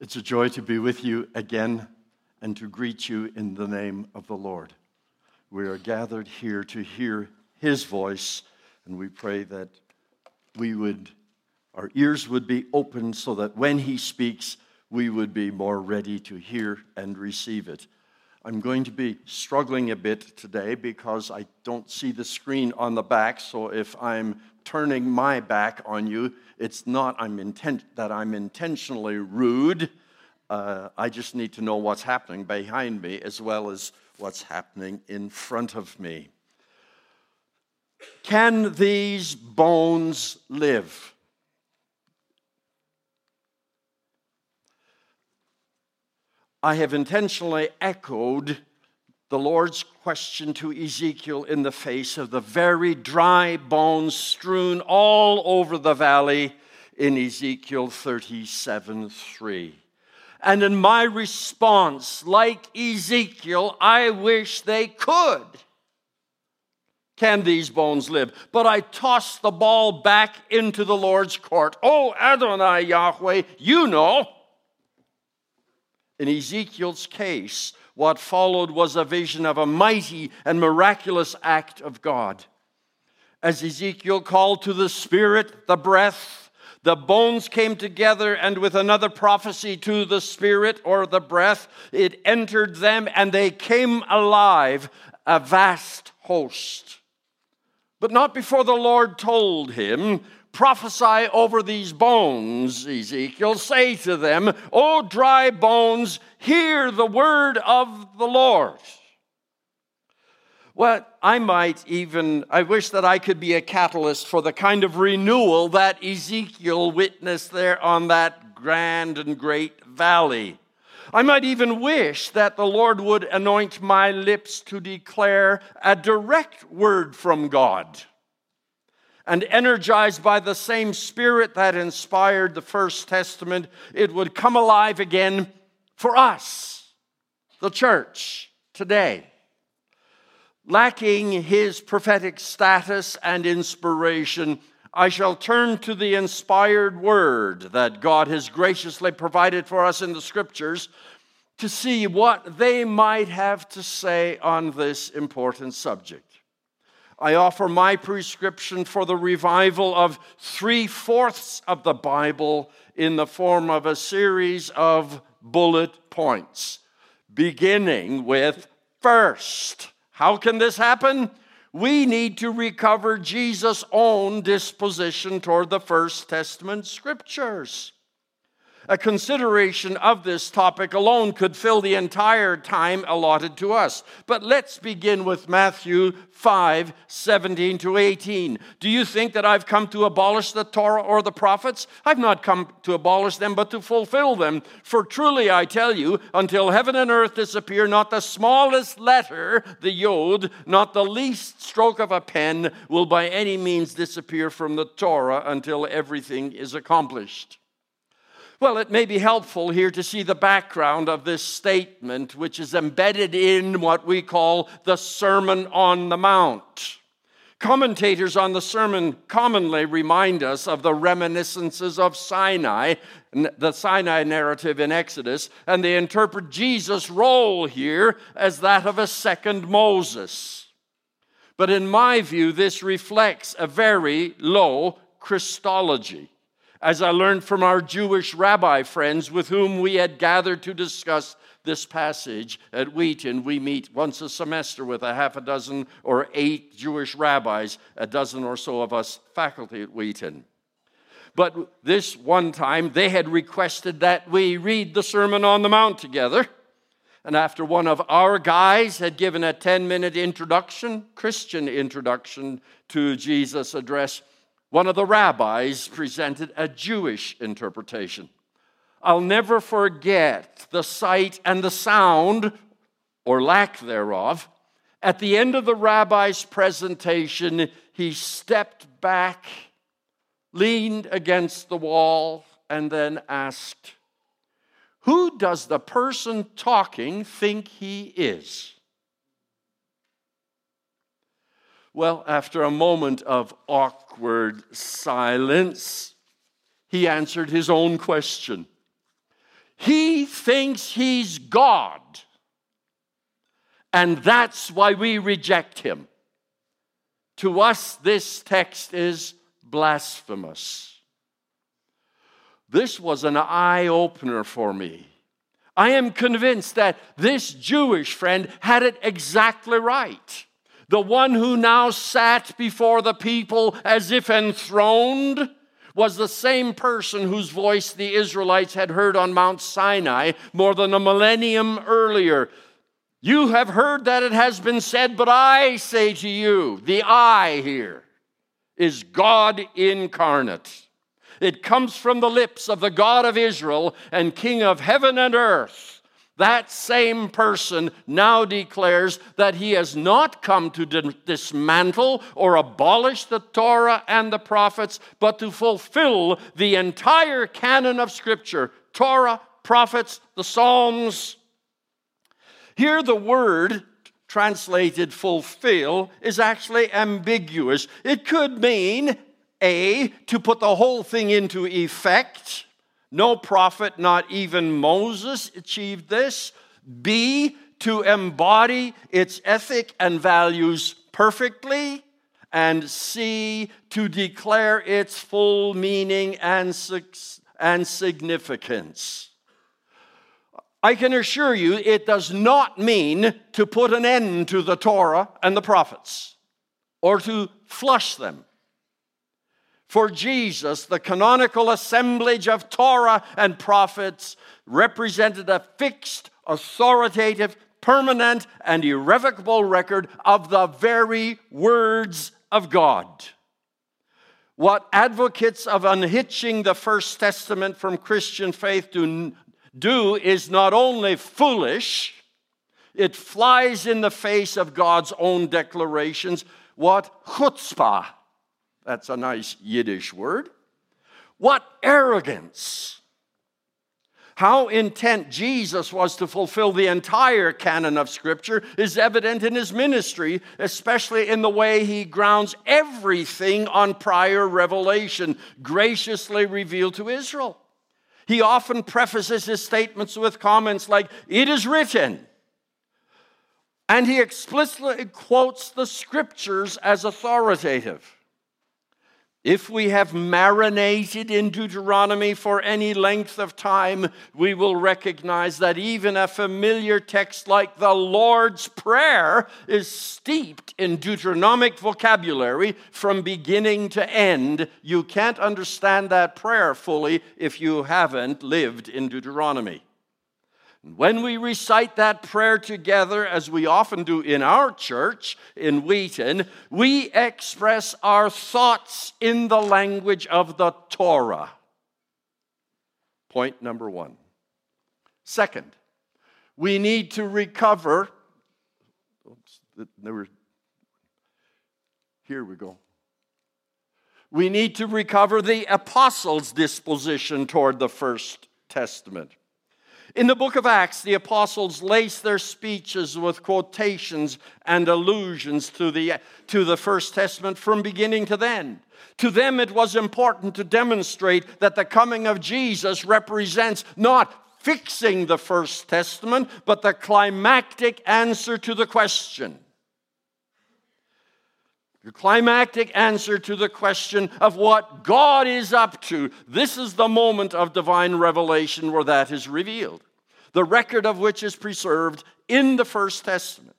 It's a joy to be with you again and to greet you in the name of the Lord. We are gathered here to hear his voice, and we pray that we would, our ears would be open so that when he speaks, we would be more ready to hear and receive it. I'm going to be struggling a bit today because I don't see the screen on the back. So if I'm turning my back on you, it's not I'm intent, that I'm intentionally rude. Uh, I just need to know what's happening behind me as well as what's happening in front of me. Can these bones live? I have intentionally echoed the Lord's question to Ezekiel in the face of the very dry bones strewn all over the valley in Ezekiel 37 3. And in my response, like Ezekiel, I wish they could. Can these bones live? But I toss the ball back into the Lord's court. Oh, Adonai Yahweh, you know. In Ezekiel's case, what followed was a vision of a mighty and miraculous act of God. As Ezekiel called to the Spirit, the breath, the bones came together, and with another prophecy to the Spirit or the breath, it entered them and they came alive, a vast host. But not before the Lord told him, Prophesy over these bones, Ezekiel. Say to them, O dry bones, hear the word of the Lord. Well, I might even, I wish that I could be a catalyst for the kind of renewal that Ezekiel witnessed there on that grand and great valley. I might even wish that the Lord would anoint my lips to declare a direct word from God and energized by the same spirit that inspired the First Testament, it would come alive again for us, the church, today. Lacking his prophetic status and inspiration, I shall turn to the inspired word that God has graciously provided for us in the scriptures to see what they might have to say on this important subject. I offer my prescription for the revival of three fourths of the Bible in the form of a series of bullet points, beginning with first. How can this happen? We need to recover Jesus' own disposition toward the First Testament scriptures. A consideration of this topic alone could fill the entire time allotted to us. But let's begin with Matthew 5 17 to 18. Do you think that I've come to abolish the Torah or the prophets? I've not come to abolish them, but to fulfill them. For truly I tell you, until heaven and earth disappear, not the smallest letter, the yod, not the least stroke of a pen will by any means disappear from the Torah until everything is accomplished. Well, it may be helpful here to see the background of this statement, which is embedded in what we call the Sermon on the Mount. Commentators on the sermon commonly remind us of the reminiscences of Sinai, the Sinai narrative in Exodus, and they interpret Jesus' role here as that of a second Moses. But in my view, this reflects a very low Christology as I learned from our Jewish rabbi friends with whom we had gathered to discuss this passage at Wheaton. We meet once a semester with a half a dozen or eight Jewish rabbis, a dozen or so of us faculty at Wheaton. But this one time, they had requested that we read the Sermon on the Mount together. And after one of our guys had given a 10 minute introduction, Christian introduction to Jesus' address, one of the rabbis presented a Jewish interpretation. I'll never forget the sight and the sound, or lack thereof. At the end of the rabbi's presentation, he stepped back, leaned against the wall, and then asked, Who does the person talking think he is? Well, after a moment of awkward silence, he answered his own question. He thinks he's God. And that's why we reject him. To us, this text is blasphemous. This was an eye opener for me. I am convinced that this Jewish friend had it exactly right. The one who now sat before the people as if enthroned was the same person whose voice the Israelites had heard on Mount Sinai more than a millennium earlier. You have heard that it has been said, but I say to you, the I here is God incarnate. It comes from the lips of the God of Israel and King of heaven and earth. That same person now declares that he has not come to dismantle or abolish the Torah and the prophets, but to fulfill the entire canon of Scripture Torah, prophets, the Psalms. Here, the word translated fulfill is actually ambiguous. It could mean A, to put the whole thing into effect no prophet, not even Moses, achieved this. B, to embody its ethic and values perfectly. And C, to declare its full meaning and, and significance. I can assure you it does not mean to put an end to the Torah and the prophets or to flush them for Jesus, the canonical assemblage of Torah and prophets represented a fixed, authoritative, permanent, and irrevocable record of the very words of God. What advocates of unhitching the First Testament from Christian faith do, do is not only foolish, it flies in the face of God's own declarations. What chutzpah that's a nice Yiddish word. What arrogance! How intent Jesus was to fulfill the entire canon of Scripture is evident in his ministry, especially in the way he grounds everything on prior revelation graciously revealed to Israel. He often prefaces his statements with comments like, It is written. And he explicitly quotes the Scriptures as authoritative. If we have marinated in Deuteronomy for any length of time, we will recognize that even a familiar text like the Lord's Prayer is steeped in Deuteronomic vocabulary from beginning to end. You can't understand that prayer fully if you haven't lived in Deuteronomy. When we recite that prayer together, as we often do in our church in Wheaton, we express our thoughts in the language of the Torah. Point number one. Second, we need to recover. Oops, there were, here we go. We need to recover the apostles' disposition toward the First Testament. In the book of Acts, the apostles lace their speeches with quotations and allusions to the, to the First Testament from beginning to end. To them, it was important to demonstrate that the coming of Jesus represents not fixing the First Testament, but the climactic answer to the question. The climactic answer to the question of what God is up to. This is the moment of divine revelation where that is revealed, the record of which is preserved in the First Testament.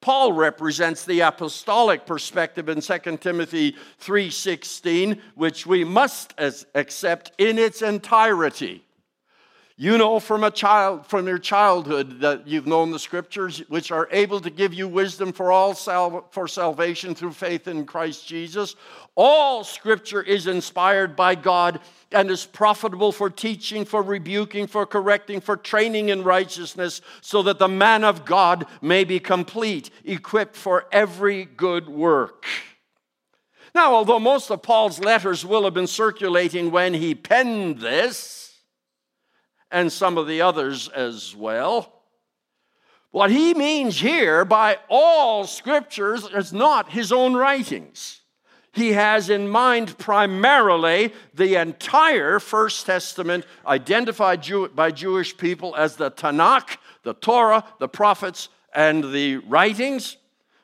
Paul represents the apostolic perspective in 2 Timothy 3:16, which we must accept in its entirety. You know from a child from your childhood that you've known the scriptures which are able to give you wisdom for all sal- for salvation through faith in Christ Jesus. All scripture is inspired by God and is profitable for teaching, for rebuking, for correcting, for training in righteousness, so that the man of God may be complete, equipped for every good work. Now, although most of Paul's letters will have been circulating when he penned this, and some of the others as well. What he means here by all scriptures is not his own writings. He has in mind primarily the entire First Testament, identified by Jewish people as the Tanakh, the Torah, the prophets, and the writings.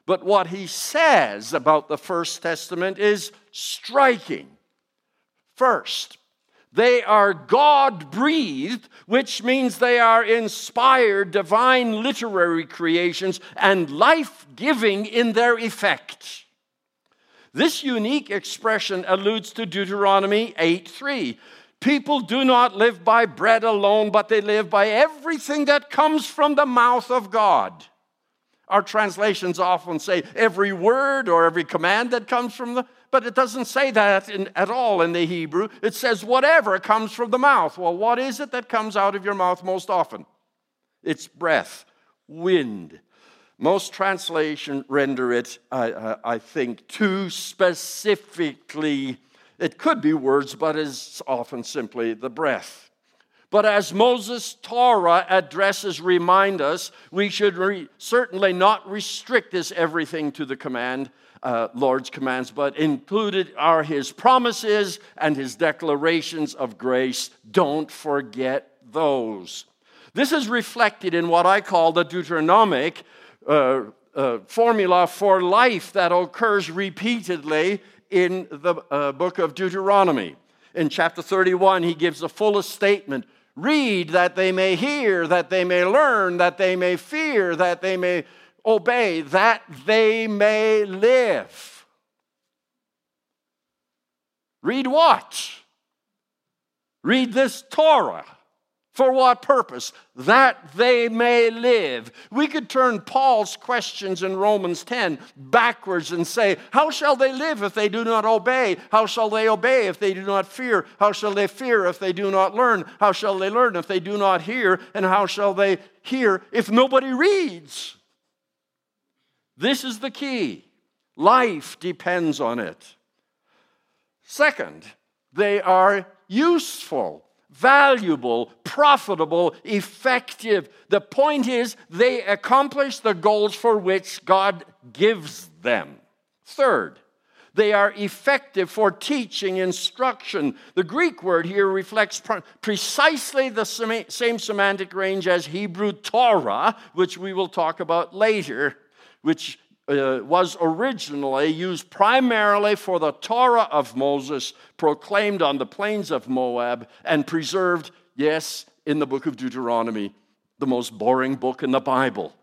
But what he says about the First Testament is striking. First, they are God breathed, which means they are inspired divine literary creations and life giving in their effect. This unique expression alludes to Deuteronomy 8 3. People do not live by bread alone, but they live by everything that comes from the mouth of God. Our translations often say every word or every command that comes from the, but it doesn't say that in, at all in the Hebrew. It says whatever comes from the mouth. Well, what is it that comes out of your mouth most often? It's breath, wind. Most translation render it, I, I think, too specifically. It could be words, but is often simply the breath. But as Moses' Torah addresses remind us, we should re- certainly not restrict this everything to the command, uh, Lord's commands, but included are his promises and his declarations of grace. Don't forget those. This is reflected in what I call the Deuteronomic uh, uh, formula for life that occurs repeatedly in the uh, book of Deuteronomy. In chapter 31, he gives the fullest statement read, that they may hear, that they may learn, that they may fear, that they may obey, that they may live. Read what? Read this Torah. For what purpose? That they may live. We could turn Paul's questions in Romans 10 backwards and say, How shall they live if they do not obey? How shall they obey if they do not fear? How shall they fear if they do not learn? How shall they learn if they do not hear? And how shall they hear if nobody reads? This is the key. Life depends on it. Second, they are useful valuable, profitable, effective. The point is, they accomplish the goals for which God gives them. Third, they are effective for teaching instruction. The Greek word here reflects precisely the same semantic range as Hebrew Torah, which we will talk about later, which uh, was originally used primarily for the Torah of Moses, proclaimed on the plains of Moab, and preserved, yes, in the book of Deuteronomy, the most boring book in the Bible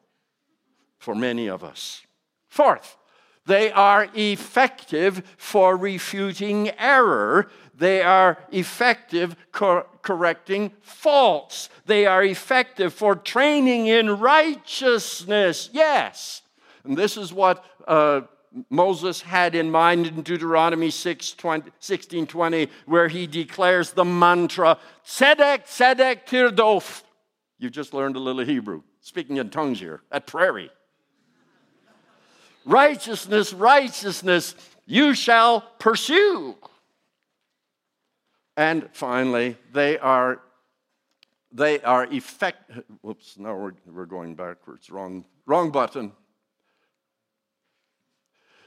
for many of us. Fourth, they are effective for refuting error. They are effective cor- correcting faults. They are effective for training in righteousness. Yes. And this is what uh, Moses had in mind in Deuteronomy 6, 20, 16 20, where he declares the mantra, Tzedek, Tzedek, Tirdof. You just learned a little Hebrew, speaking in tongues here at Prairie. righteousness, righteousness, you shall pursue. And finally, they are they are effect. Whoops! Now we're, we're going backwards. Wrong wrong button.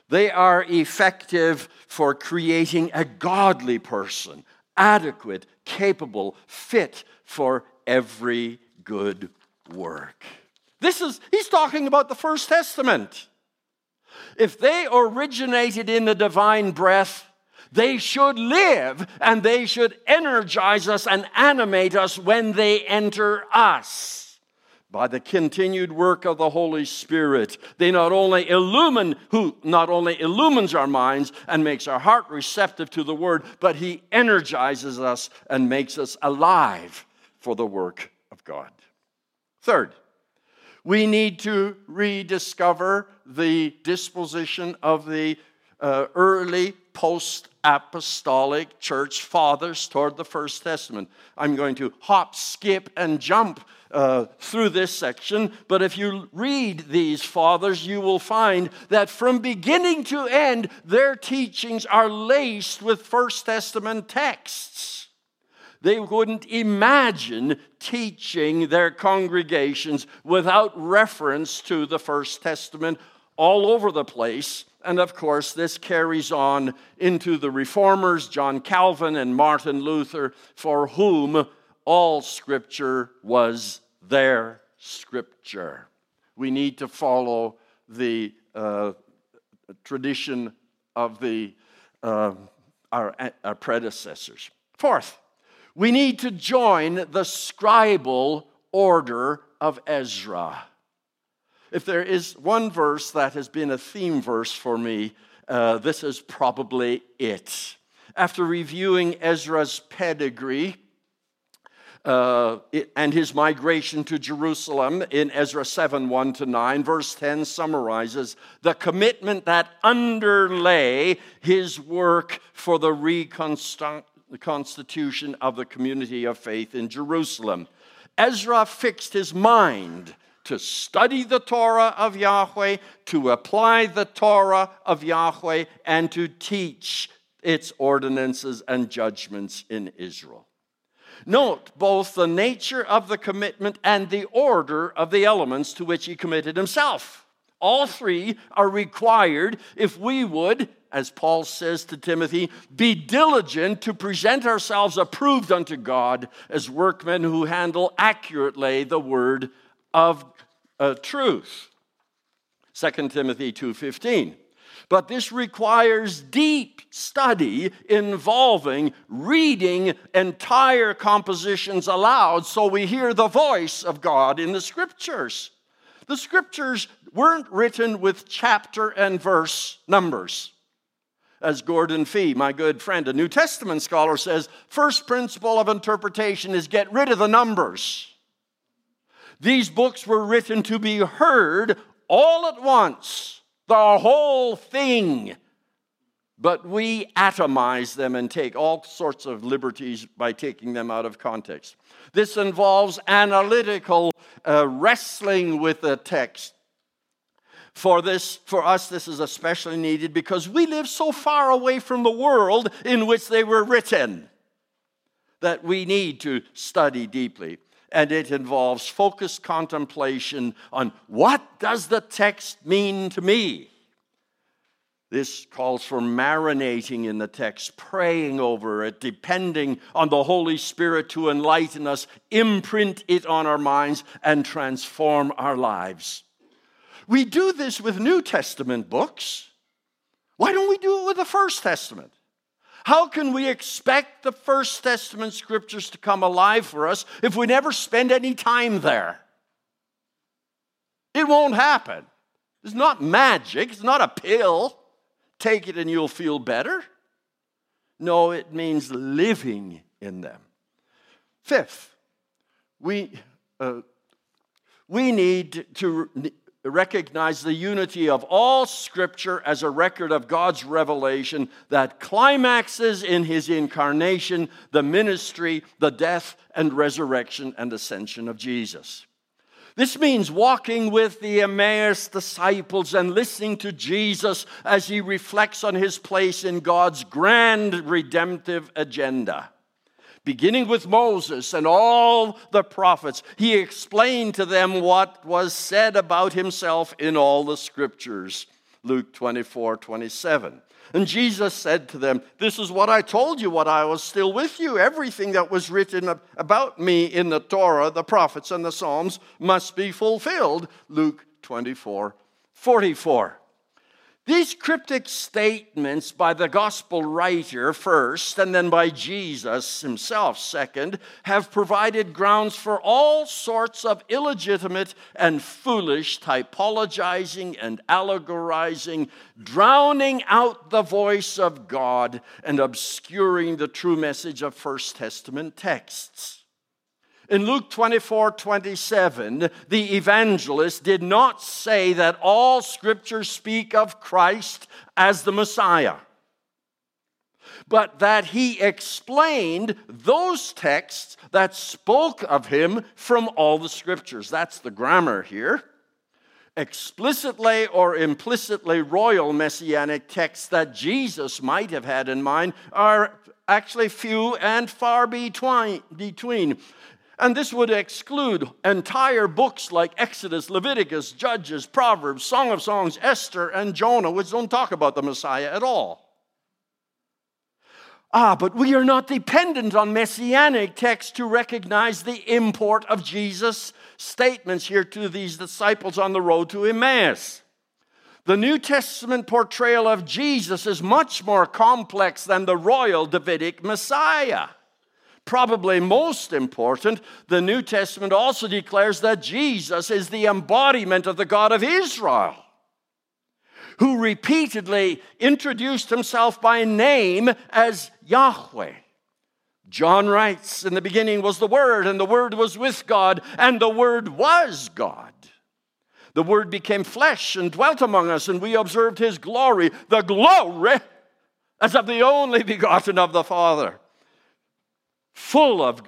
They are effective for creating a godly person, adequate, capable, fit for every good work. This is, he's talking about the First Testament. If they originated in the divine breath, they should live and they should energize us and animate us when they enter us by the continued work of the Holy Spirit. They not only illumine, who not only illumines our minds and makes our heart receptive to the word, but he energizes us and makes us alive for the work of God. Third, we need to rediscover the disposition of the uh, early post apostolic church fathers toward the First Testament. I'm going to hop, skip, and jump uh, through this section, but if you read these fathers, you will find that from beginning to end, their teachings are laced with First Testament texts. They wouldn't imagine teaching their congregations without reference to the First Testament all over the place And of course, this carries on into the reformers, John Calvin and Martin Luther, for whom all scripture was their scripture. We need to follow the uh, tradition of the, uh, our, our predecessors. Fourth, we need to join the scribal order of Ezra. If there is one verse that has been a theme verse for me, uh, this is probably it. After reviewing Ezra's pedigree, uh, and his migration to Jerusalem in Ezra 7 1 to 9. Verse 10 summarizes the commitment that underlay his work for the reconstitution of the community of faith in Jerusalem. Ezra fixed his mind to study the Torah of Yahweh, to apply the Torah of Yahweh, and to teach its ordinances and judgments in Israel. Note both the nature of the commitment and the order of the elements to which he committed himself. All three are required if we would, as Paul says to Timothy, be diligent to present ourselves approved unto God as workmen who handle accurately the word of uh, truth. 2 Timothy 2:15. But this requires deep study involving reading entire compositions aloud so we hear the voice of God in the scriptures. The scriptures weren't written with chapter and verse numbers. As Gordon Fee, my good friend, a New Testament scholar, says, first principle of interpretation is get rid of the numbers. These books were written to be heard all at once the whole thing. But we atomize them and take all sorts of liberties by taking them out of context. This involves analytical uh, wrestling with the text. For this, for us, this is especially needed because we live so far away from the world in which they were written that we need to study deeply and it involves focused contemplation on what does the text mean to me this calls for marinating in the text, praying over it, depending on the Holy Spirit to enlighten us, imprint it on our minds, and transform our lives. We do this with New Testament books. Why don't we do it with the First Testament? How can we expect the First Testament scriptures to come alive for us if we never spend any time there? It won't happen. It's not magic, it's not a pill. Take it and you'll feel better. No, it means living in them. Fifth, we, uh, we need to recognize the unity of all Scripture as a record of God's revelation that climaxes in His incarnation, the ministry, the death and resurrection and ascension of Jesus. This means walking with the Emmaus disciples and listening to Jesus as he reflects on his place in God's grand redemptive agenda. Beginning with Moses and all the prophets, he explained to them what was said about himself in all the scriptures. Luke 24 27. And Jesus said to them, This is what I told you when I was still with you. Everything that was written about me in the Torah, the prophets, and the Psalms must be fulfilled. Luke 24 44. These cryptic statements by the gospel writer first, and then by Jesus himself second, have provided grounds for all sorts of illegitimate and foolish typologizing and allegorizing, drowning out the voice of God and obscuring the true message of First Testament texts. In Luke 24 27, the evangelist did not say that all scriptures speak of Christ as the Messiah, but that he explained those texts that spoke of him from all the scriptures. That's the grammar here. Explicitly or implicitly royal messianic texts that Jesus might have had in mind are actually few and far between And this would exclude entire books like Exodus, Leviticus, Judges, Proverbs, Song of Songs, Esther, and Jonah, which don't talk about the Messiah at all. Ah, but we are not dependent on messianic texts to recognize the import of Jesus' statements here to these disciples on the road to Emmaus. The New Testament portrayal of Jesus is much more complex than the royal Davidic Messiah. Probably most important, the New Testament also declares that Jesus is the embodiment of the God of Israel who repeatedly introduced himself by name as Yahweh. John writes, In the beginning was the Word, and the Word was with God, and the Word was God. The Word became flesh and dwelt among us, and we observed His glory, the glory as of the only begotten of the Father, full of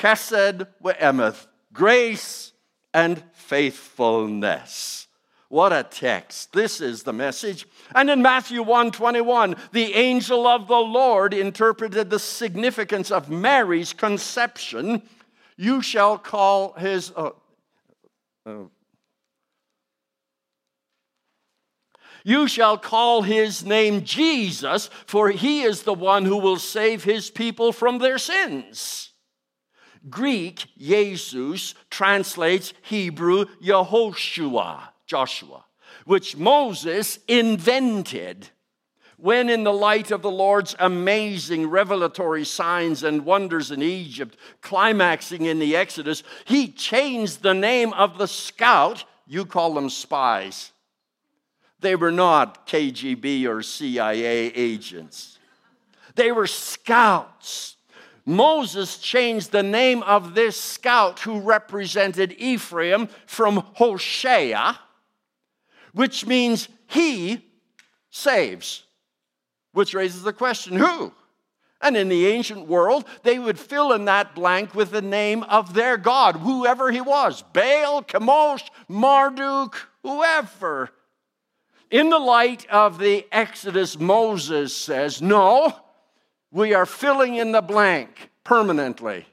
chesed ve'emeth, grace and faithfulness. What a text. This is the message. And in Matthew 1:21, the angel of the Lord interpreted the significance of Mary's conception. You shall call his uh, uh, You shall call his name Jesus, for he is the one who will save his people from their sins. Greek, Jesus, translates Hebrew, Yehoshua. Joshua, which Moses invented when, in the light of the Lord's amazing revelatory signs and wonders in Egypt, climaxing in the Exodus, he changed the name of the scout. You call them spies. They were not KGB or CIA agents, they were scouts. Moses changed the name of this scout who represented Ephraim from Hoshea which means he saves, which raises the question who? And in the ancient world, they would fill in that blank with the name of their God, whoever he was Baal, Chemosh, Marduk, whoever. In the light of the Exodus, Moses says, No, we are filling in the blank permanently.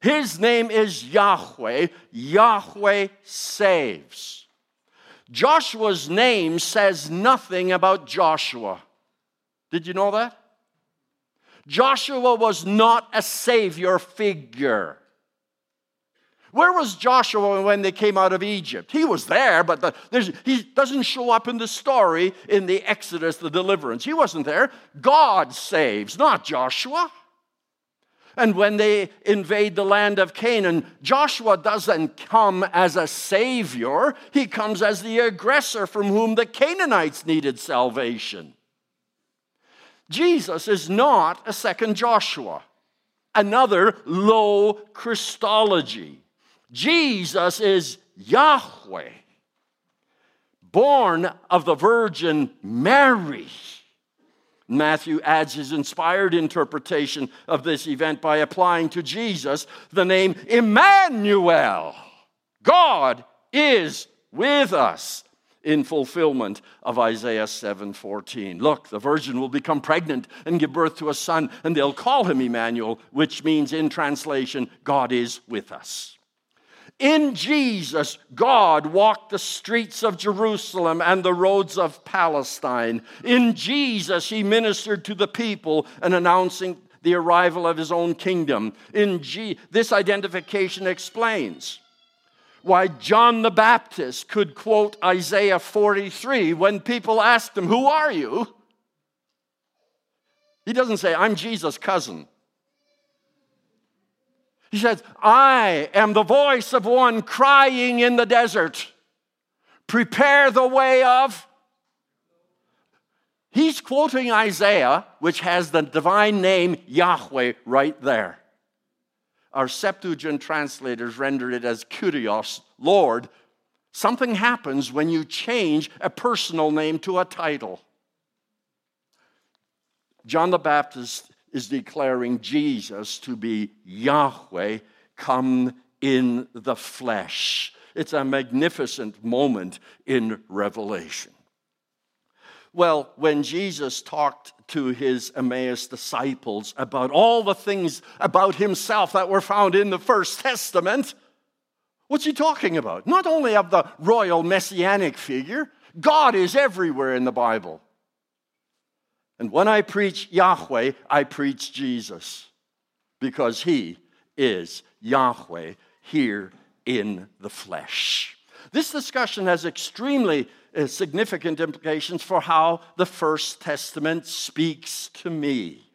His name is Yahweh. Yahweh saves. Joshua's name says nothing about Joshua. Did you know that? Joshua was not a savior figure. Where was Joshua when they came out of Egypt? He was there, but the, he doesn't show up in the story in the Exodus, the deliverance. He wasn't there. God saves, not Joshua. And when they invade the land of Canaan, Joshua doesn't come as a savior, he comes as the aggressor from whom the Canaanites needed salvation. Jesus is not a second Joshua, another low Christology. Jesus is Yahweh, born of the Virgin Mary. Matthew adds his inspired interpretation of this event by applying to Jesus the name Emmanuel. God is with us in fulfillment of Isaiah 7:14. Look, the virgin will become pregnant and give birth to a son and they'll call him Emmanuel, which means in translation God is with us. In Jesus, God walked the streets of Jerusalem and the roads of Palestine. In Jesus, he ministered to the people and announcing the arrival of his own kingdom. In G- this identification explains why John the Baptist could quote Isaiah 43 when people asked him, Who are you? He doesn't say, I'm Jesus' cousin. He says, I am the voice of one crying in the desert. Prepare the way of. He's quoting Isaiah, which has the divine name Yahweh right there. Our Septuagint translators render it as Kyrios, Lord. Something happens when you change a personal name to a title. John the Baptist is declaring Jesus to be Yahweh come in the flesh. It's a magnificent moment in Revelation. Well, when Jesus talked to his Emmaus disciples about all the things about himself that were found in the First Testament, what's he talking about? Not only of the royal messianic figure, God is everywhere in the Bible. And when I preach Yahweh, I preach Jesus because he is Yahweh here in the flesh. This discussion has extremely uh, significant implications for how the First Testament speaks to me.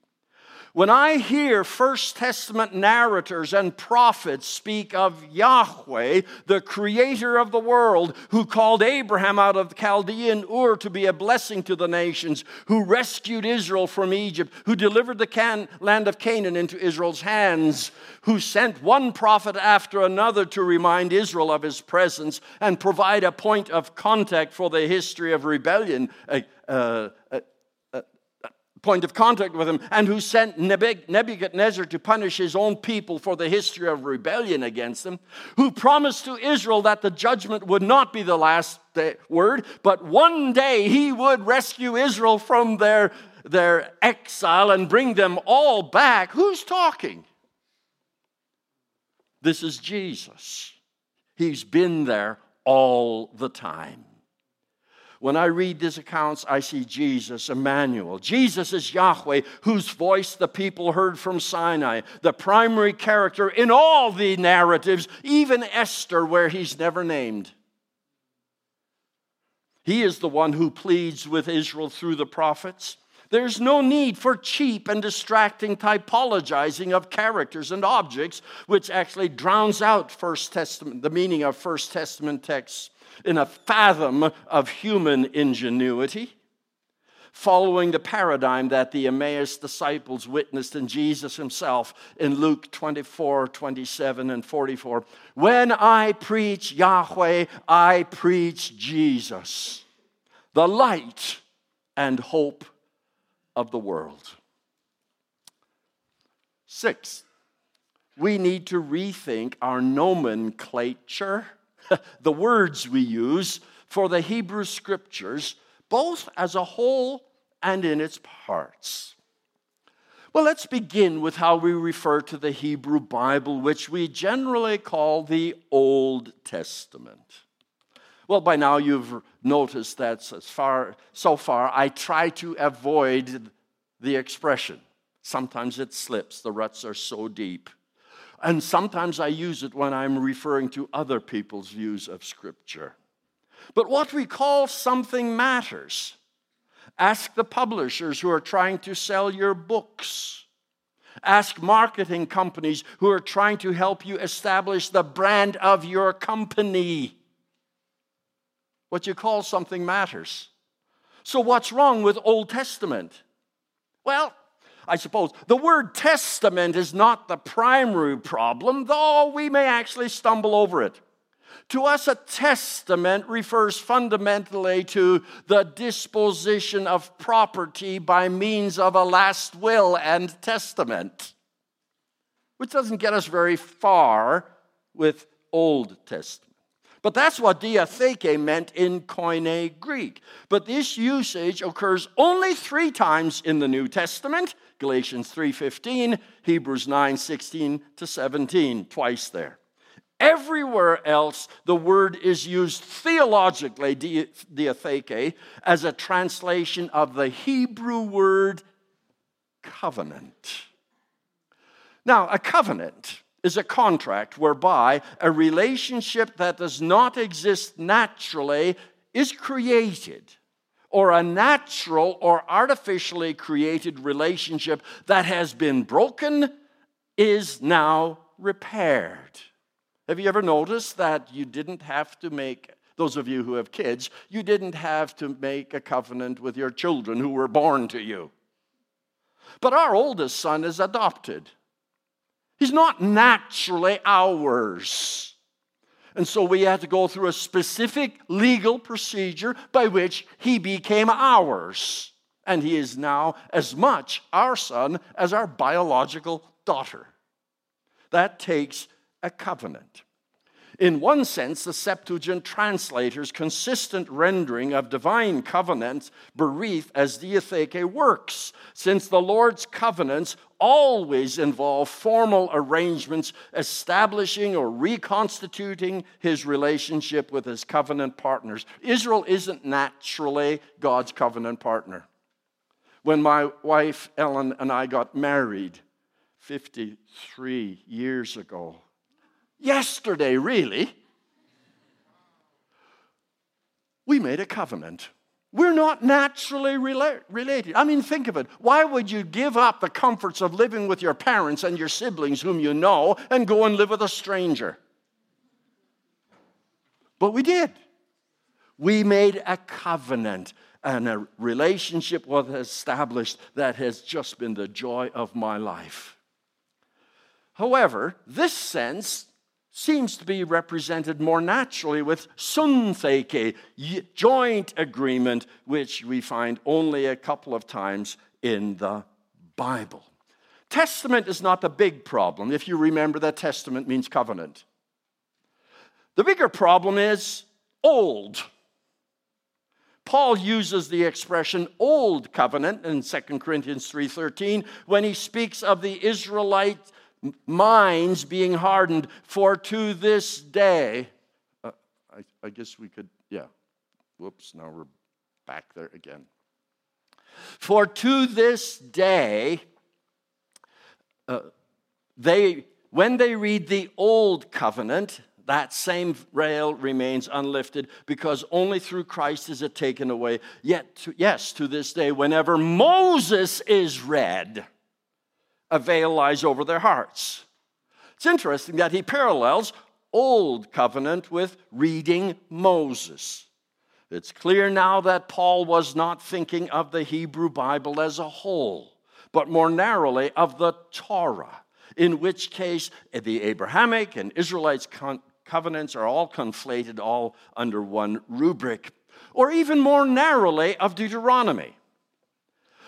When I hear First Testament narrators and prophets speak of Yahweh, the creator of the world, who called Abraham out of the Chaldean Ur to be a blessing to the nations, who rescued Israel from Egypt, who delivered the can- land of Canaan into Israel's hands, who sent one prophet after another to remind Israel of his presence and provide a point of contact for the history of rebellion. Uh, uh, point of contact with him, and who sent Nebuchadnezzar to punish his own people for the history of rebellion against them, who promised to Israel that the judgment would not be the last word, but one day he would rescue Israel from their, their exile and bring them all back. Who's talking? This is Jesus. He's been there all the time. When I read these accounts, I see Jesus, Emmanuel. Jesus is Yahweh, whose voice the people heard from Sinai, the primary character in all the narratives, even Esther, where he's never named. He is the one who pleads with Israel through the prophets. There's no need for cheap and distracting typologizing of characters and objects, which actually drowns out First Testament, the meaning of First Testament texts in a fathom of human ingenuity, following the paradigm that the Emmaus disciples witnessed in Jesus himself in Luke 24, 27, and 44. When I preach Yahweh, I preach Jesus, the light and hope of the world. Six, we need to rethink our nomenclature the words we use for the Hebrew scriptures, both as a whole and in its parts. Well, let's begin with how we refer to the Hebrew Bible, which we generally call the Old Testament. Well, by now you've noticed that as far, so far I try to avoid the expression. Sometimes it slips, the ruts are so deep. And sometimes I use it when I'm referring to other people's views of Scripture. But what we call something matters. Ask the publishers who are trying to sell your books. Ask marketing companies who are trying to help you establish the brand of your company. What you call something matters. So, what's wrong with Old Testament? Well, I suppose. The word testament is not the primary problem, though we may actually stumble over it. To us, a testament refers fundamentally to the disposition of property by means of a last will and testament, which doesn't get us very far with Old Testament. But that's what diatheke meant in Koine Greek. But this usage occurs only three times in the New Testament Galatians 3:15, Hebrews 9:16 to 17, twice there. Everywhere else, the word is used theologically, diatheke, as a translation of the Hebrew word covenant. Now, a covenant is a contract whereby a relationship that does not exist naturally is created or a natural or artificially created relationship that has been broken is now repaired. Have you ever noticed that you didn't have to make, those of you who have kids, you didn't have to make a covenant with your children who were born to you? But our oldest son is adopted. He's not naturally ours. And so we had to go through a specific legal procedure by which he became ours. And he is now as much our son as our biological daughter. That takes a covenant. In one sense, the Septuagint translators' consistent rendering of divine covenants berith as diatheke works, since the Lord's covenants always involve formal arrangements establishing or reconstituting his relationship with his covenant partners. Israel isn't naturally God's covenant partner. When my wife Ellen and I got married 53 years ago, yesterday, really, we made a covenant. We're not naturally rela- related. I mean, think of it. Why would you give up the comforts of living with your parents and your siblings whom you know and go and live with a stranger? But we did. We made a covenant and a relationship was established that has just been the joy of my life. However, this sense seems to be represented more naturally with suntheke, joint agreement, which we find only a couple of times in the Bible. Testament is not the big problem, if you remember that testament means covenant. The bigger problem is old. Paul uses the expression old covenant in 2 Corinthians 3:13 when he speaks of the Israelite minds being hardened. For to this day, uh, I, I guess we could, yeah. Whoops, now we're back there again. For to this day, uh, they, when they read the old covenant, that same rail remains unlifted because only through Christ is it taken away. Yet, to, yes, to this day, whenever Moses is read, a veil lies over their hearts. It's interesting that he parallels Old Covenant with reading Moses. It's clear now that Paul was not thinking of the Hebrew Bible as a whole, but more narrowly of the Torah, in which case the Abrahamic and Israelites covenants are all conflated all under one rubric, or even more narrowly of Deuteronomy.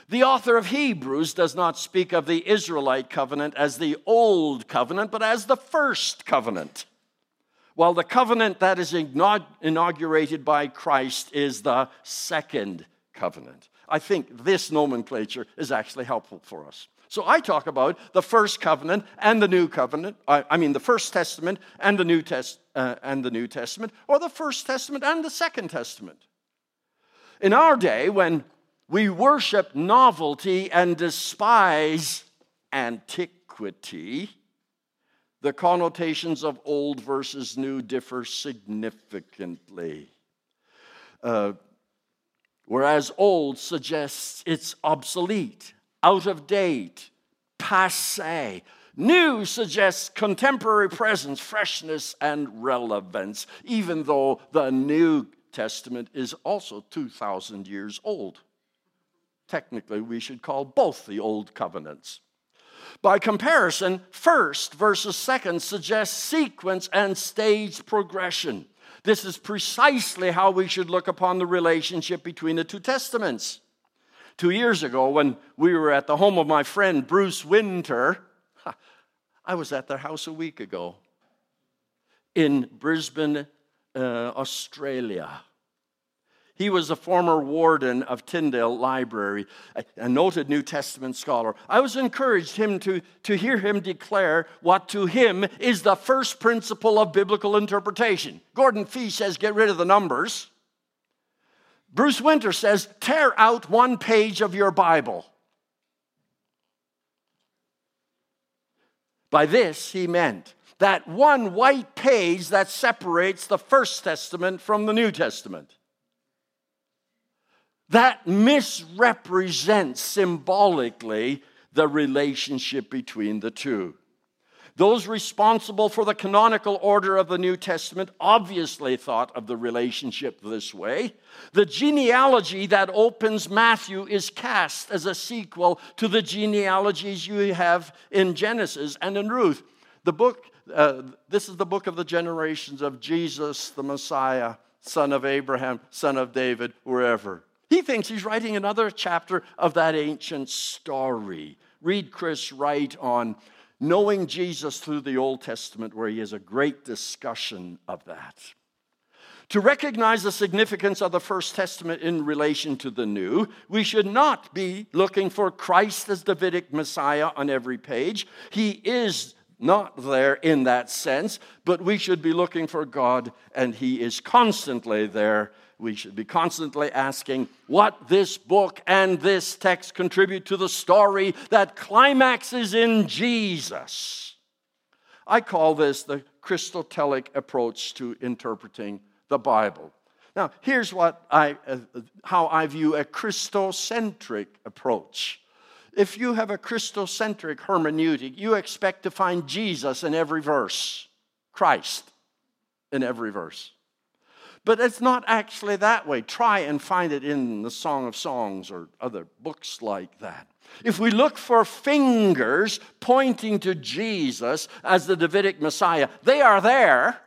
The author of Hebrews does not speak of the Israelite covenant as the old covenant, but as the first covenant. While the covenant that is inaugurated by Christ is the second covenant. I think this nomenclature is actually helpful for us. So I talk about the first covenant and the new covenant. I, mean, the first testament and the new test uh, and the New Testament, or the First Testament and the Second Testament. In our day, when we worship novelty and despise antiquity. The connotations of old versus new differ significantly. Uh, whereas old suggests it's obsolete, out of date, passe. New suggests contemporary presence, freshness, and relevance, even though the New Testament is also 2,000 years old. Technically, we should call both the Old Covenants. By comparison, first versus second suggests sequence and stage progression. This is precisely how we should look upon the relationship between the two testaments. Two years ago, when we were at the home of my friend Bruce Winter, I was at their house a week ago in Brisbane, uh, Australia. He was a former warden of Tyndale Library, a noted New Testament scholar. I was encouraged him to, to hear him declare what to him is the first principle of biblical interpretation. Gordon Fee says, get rid of the numbers. Bruce Winter says, tear out one page of your Bible. By this, he meant that one white page that separates the First Testament from the New Testament that misrepresents symbolically the relationship between the two. Those responsible for the canonical order of the New Testament obviously thought of the relationship this way. The genealogy that opens Matthew is cast as a sequel to the genealogies you have in Genesis and in Ruth. The book, uh, this is the book of the generations of Jesus, the Messiah, son of Abraham, son of David, wherever. He thinks he's writing another chapter of that ancient story. Read Chris Wright on knowing Jesus through the Old Testament, where he has a great discussion of that. To recognize the significance of the First Testament in relation to the New, we should not be looking for Christ as Davidic Messiah on every page. He is not there in that sense, but we should be looking for God, and He is constantly there. We should be constantly asking what this book and this text contribute to the story that climaxes in Jesus. I call this the Christotelic approach to interpreting the Bible. Now, here's what I, uh, how I view a Christocentric approach. If you have a Christocentric hermeneutic, you expect to find Jesus in every verse, Christ in every verse. But it's not actually that way. Try and find it in the Song of Songs or other books like that. If we look for fingers pointing to Jesus as the Davidic Messiah, they are there,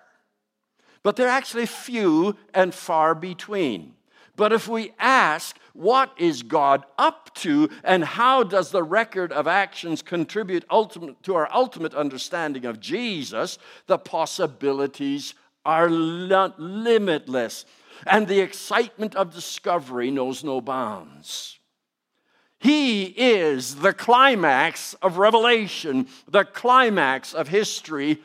but they're actually few and far between. But if we ask, what is God up to, and how does the record of actions contribute ultimate, to our ultimate understanding of Jesus, the possibilities are not limitless, and the excitement of discovery knows no bounds. He is the climax of revelation, the climax of history.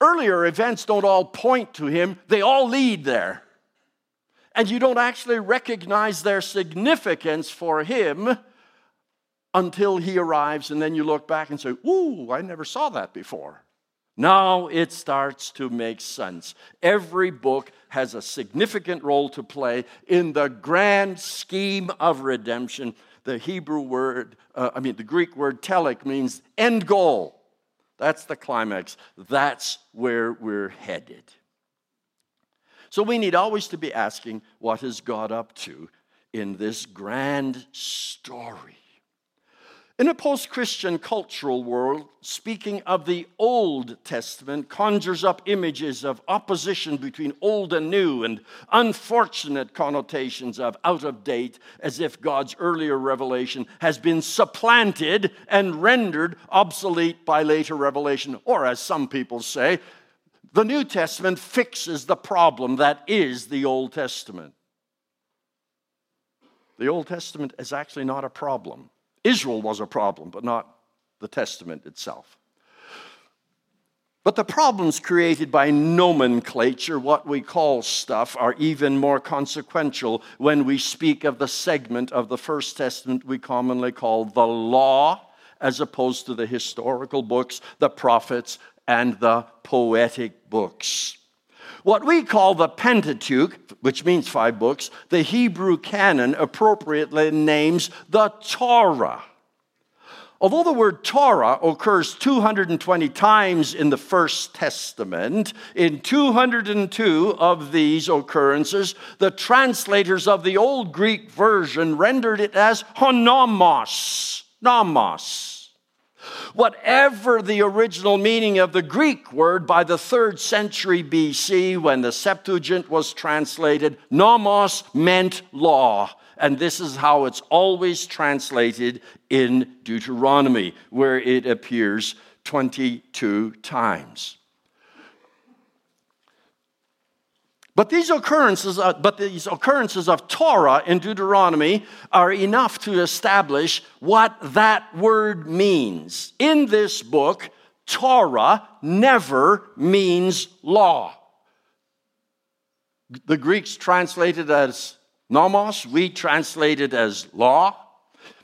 Earlier events don't all point to him, they all lead there and you don't actually recognize their significance for him until he arrives, and then you look back and say, Ooh, I never saw that before. Now it starts to make sense. Every book has a significant role to play in the grand scheme of redemption. The Hebrew word, uh, I mean, the Greek word telik means end goal. That's the climax. That's where we're headed. So we need always to be asking, what is God up to in this grand story? In a post Christian cultural world, speaking of the Old Testament conjures up images of opposition between old and new and unfortunate connotations of out of date, as if God's earlier revelation has been supplanted and rendered obsolete by later revelation, or as some people say, the New Testament fixes the problem that is the Old Testament. The Old Testament is actually not a problem. Israel was a problem, but not the Testament itself. But the problems created by nomenclature, what we call stuff, are even more consequential when we speak of the segment of the First Testament we commonly call the law, as opposed to the historical books, the prophets, and the poetic books. What we call the Pentateuch, which means five books, the Hebrew canon appropriately names the Torah. Although the word Torah occurs 220 times in the First Testament, in 202 of these occurrences, the translators of the Old Greek version rendered it as honomos, nomos. Whatever the original meaning of the Greek word by the third century BC, when the Septuagint was translated, nomos meant law. And this is how it's always translated in Deuteronomy, where it appears 22 times. But these occurrences, uh, but these occurrences of Torah in Deuteronomy are enough to establish what that word means. In this book, Torah never means law. The Greeks translate it as nomos, we translate it as law,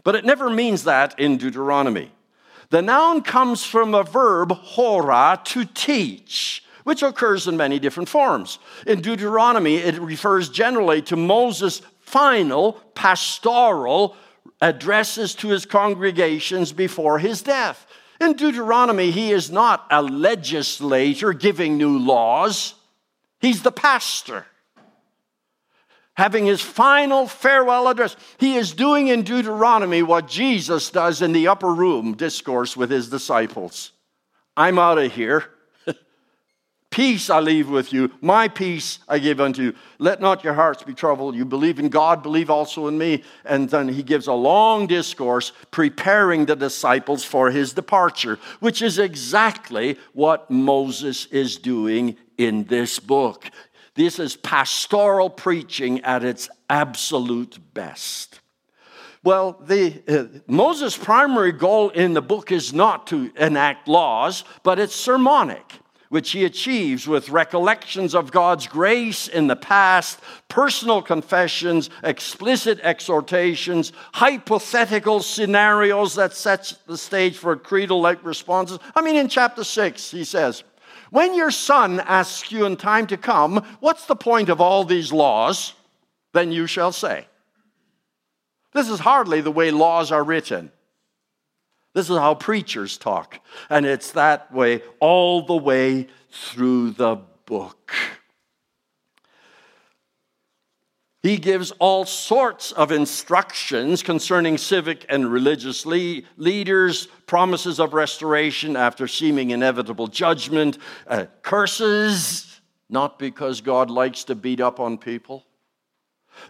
but it never means that in Deuteronomy. The noun comes from a verb, hora, to teach which occurs in many different forms. In Deuteronomy, it refers generally to Moses' final pastoral addresses to his congregations before his death. In Deuteronomy, he is not a legislator giving new laws, he's the pastor. Having his final farewell address, he is doing in Deuteronomy what Jesus does in the upper room discourse with his disciples. I'm out of here. Peace I leave with you, my peace I give unto you. Let not your hearts be troubled. You believe in God, believe also in me. And then he gives a long discourse preparing the disciples for his departure, which is exactly what Moses is doing in this book. This is pastoral preaching at its absolute best. Well, the, uh, Moses' primary goal in the book is not to enact laws, but it's sermonic, which he achieves with recollections of God's grace in the past, personal confessions, explicit exhortations, hypothetical scenarios that sets the stage for creedal-like responses. I mean, in chapter 6, he says, when your son asks you in time to come, What's the point of all these laws? Then you shall say. This is hardly the way laws are written. This is how preachers talk. And it's that way all the way through the book. He gives all sorts of instructions concerning civic and religious le- leaders, promises of restoration after seeming inevitable judgment, uh, curses, not because God likes to beat up on people,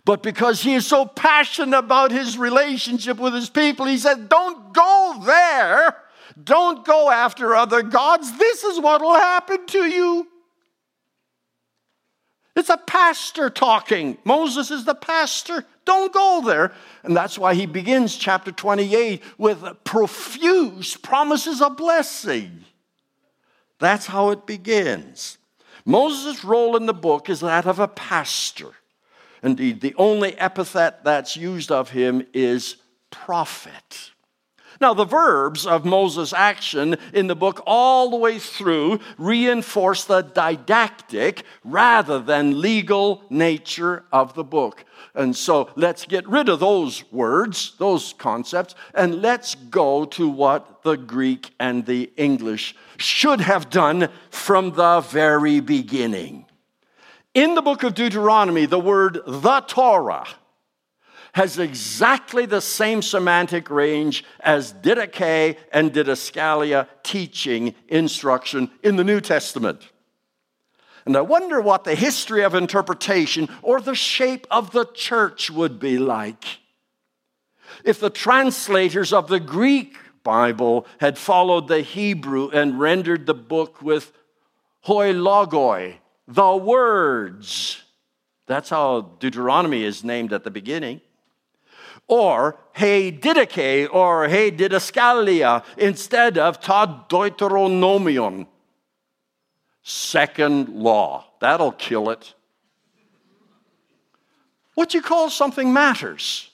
but because He is so passionate about His relationship with His people. He said, Don't go there. Don't go after other gods. This is what will happen to you. It's a pastor talking. Moses is the pastor. Don't go there. And that's why he begins chapter 28 with profuse promises of blessing. That's how it begins. Moses' role in the book is that of a pastor. Indeed, the only epithet that's used of him is prophet. Now, the verbs of Moses' action in the book all the way through reinforce the didactic rather than legal nature of the book. And so let's get rid of those words, those concepts, and let's go to what the Greek and the English should have done from the very beginning. In the book of Deuteronomy, the word the Torah has exactly the same semantic range as didache and didascalia teaching instruction in the New Testament. And I wonder what the history of interpretation or the shape of the church would be like if the translators of the Greek Bible had followed the Hebrew and rendered the book with hoi logoi, the words. That's how Deuteronomy is named at the beginning or he didache or he didascalia instead of ta deuteronomion. Second law. That'll kill it. What you call something matters.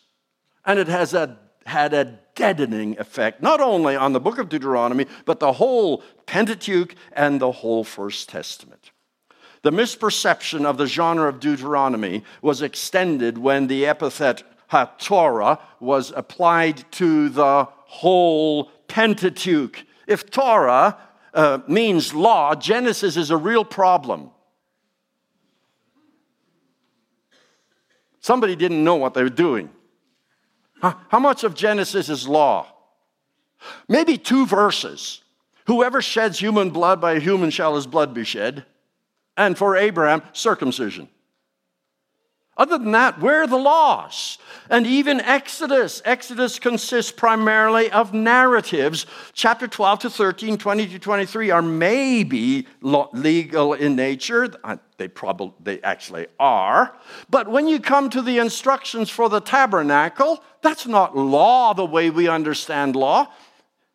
And it has a, had a deadening effect, not only on the book of Deuteronomy, but the whole Pentateuch and the whole First Testament. The misperception of the genre of Deuteronomy was extended when the epithet Torah was applied to the whole Pentateuch. If Torah uh, means law, Genesis is a real problem. Somebody didn't know what they were doing. How much of Genesis is law? Maybe two verses. Whoever sheds human blood by a human shall his blood be shed. And for Abraham, circumcision. Other than that, where are the laws? And even Exodus. Exodus consists primarily of narratives. Chapter 12 to 13, 20 to 23 are maybe legal in nature. Uh, they probably they actually are. But when you come to the instructions for the tabernacle, that's not law the way we understand law.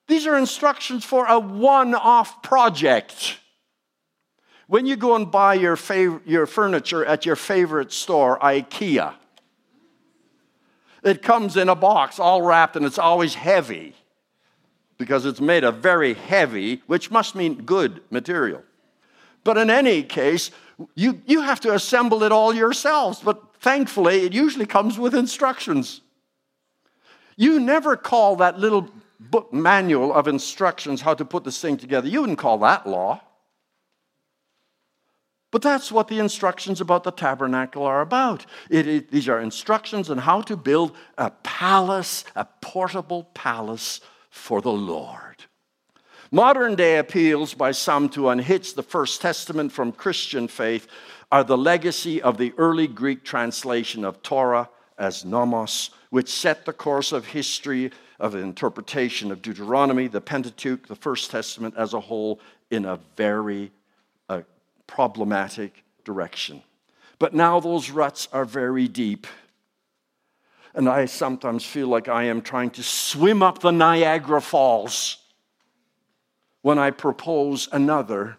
These are instructions for a one-off project. When you go and buy your, fav- your furniture at your favorite store, IKEA, it comes in a box all wrapped and it's always heavy because it's made of very heavy, which must mean good material. But in any case, you, you have to assemble it all yourselves. But thankfully, it usually comes with instructions. You never call that little book manual of instructions how to put this thing together, you wouldn't call that law. But that's what the instructions about the tabernacle are about. It, it, these are instructions on how to build a palace, a portable palace for the Lord. Modern day appeals by some to unhitch the First Testament from Christian faith are the legacy of the early Greek translation of Torah as nomos, which set the course of history of interpretation of Deuteronomy, the Pentateuch, the First Testament as a whole in a very problematic direction. But now those ruts are very deep. And I sometimes feel like I am trying to swim up the Niagara Falls when I propose another,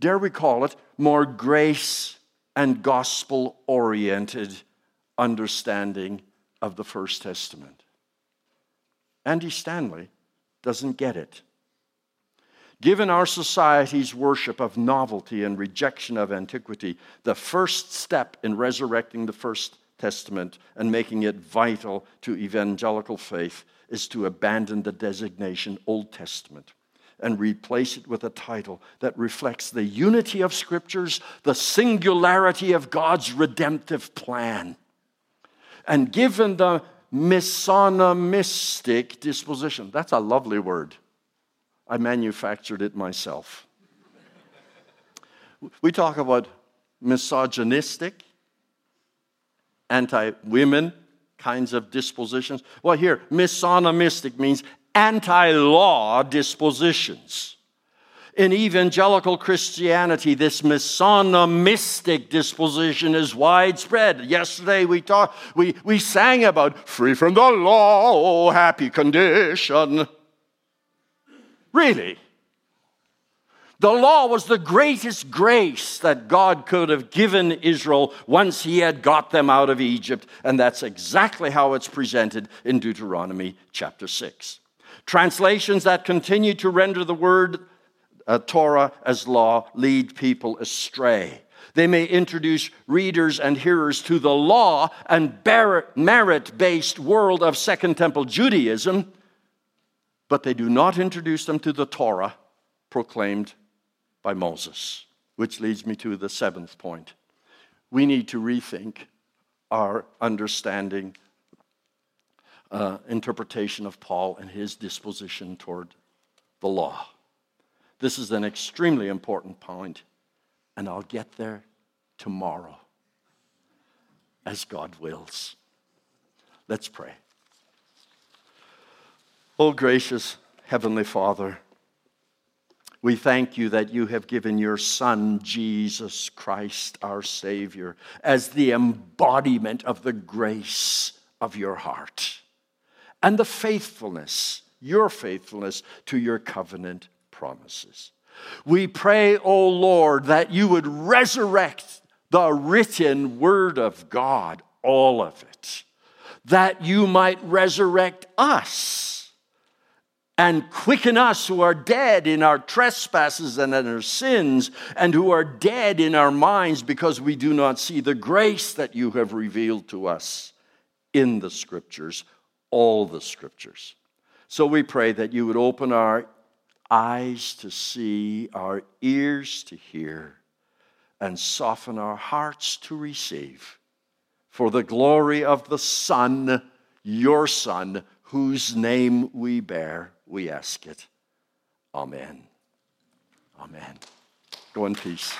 dare we call it, more grace and gospel oriented understanding of the First Testament. Andy Stanley doesn't get it. Given our society's worship of novelty and rejection of antiquity, the first step in resurrecting the First Testament and making it vital to evangelical faith is to abandon the designation Old Testament and replace it with a title that reflects the unity of Scriptures, the singularity of God's redemptive plan. And given the misonomistic disposition, that's a lovely word. I manufactured it myself. we talk about misogynistic, anti women kinds of dispositions. Well, here, misonomistic means anti law dispositions. In evangelical Christianity, this misonomistic disposition is widespread. Yesterday we talked, we, we sang about free from the law, oh happy condition. Really? The law was the greatest grace that God could have given Israel once he had got them out of Egypt, and that's exactly how it's presented in Deuteronomy chapter 6. Translations that continue to render the word uh, Torah as law lead people astray. They may introduce readers and hearers to the law and merit based world of Second Temple Judaism, but they do not introduce them to the Torah proclaimed by Moses. Which leads me to the seventh point. We need to rethink our understanding, uh, interpretation of Paul and his disposition toward the law. This is an extremely important point, and I'll get there tomorrow as God wills. Let's pray. Oh, gracious Heavenly Father, we thank you that you have given your Son, Jesus Christ, our Savior, as the embodiment of the grace of your heart and the faithfulness, your faithfulness to your covenant promises. We pray, O Lord, that you would resurrect the written word of God, all of it, that you might resurrect us and quicken us who are dead in our trespasses and in our sins, and who are dead in our minds because we do not see the grace that you have revealed to us in the scriptures, all the scriptures. So we pray that you would open our eyes to see, our ears to hear, and soften our hearts to receive. For the glory of the Son, your Son, whose name we bear we ask it. Amen. Amen. Go in peace.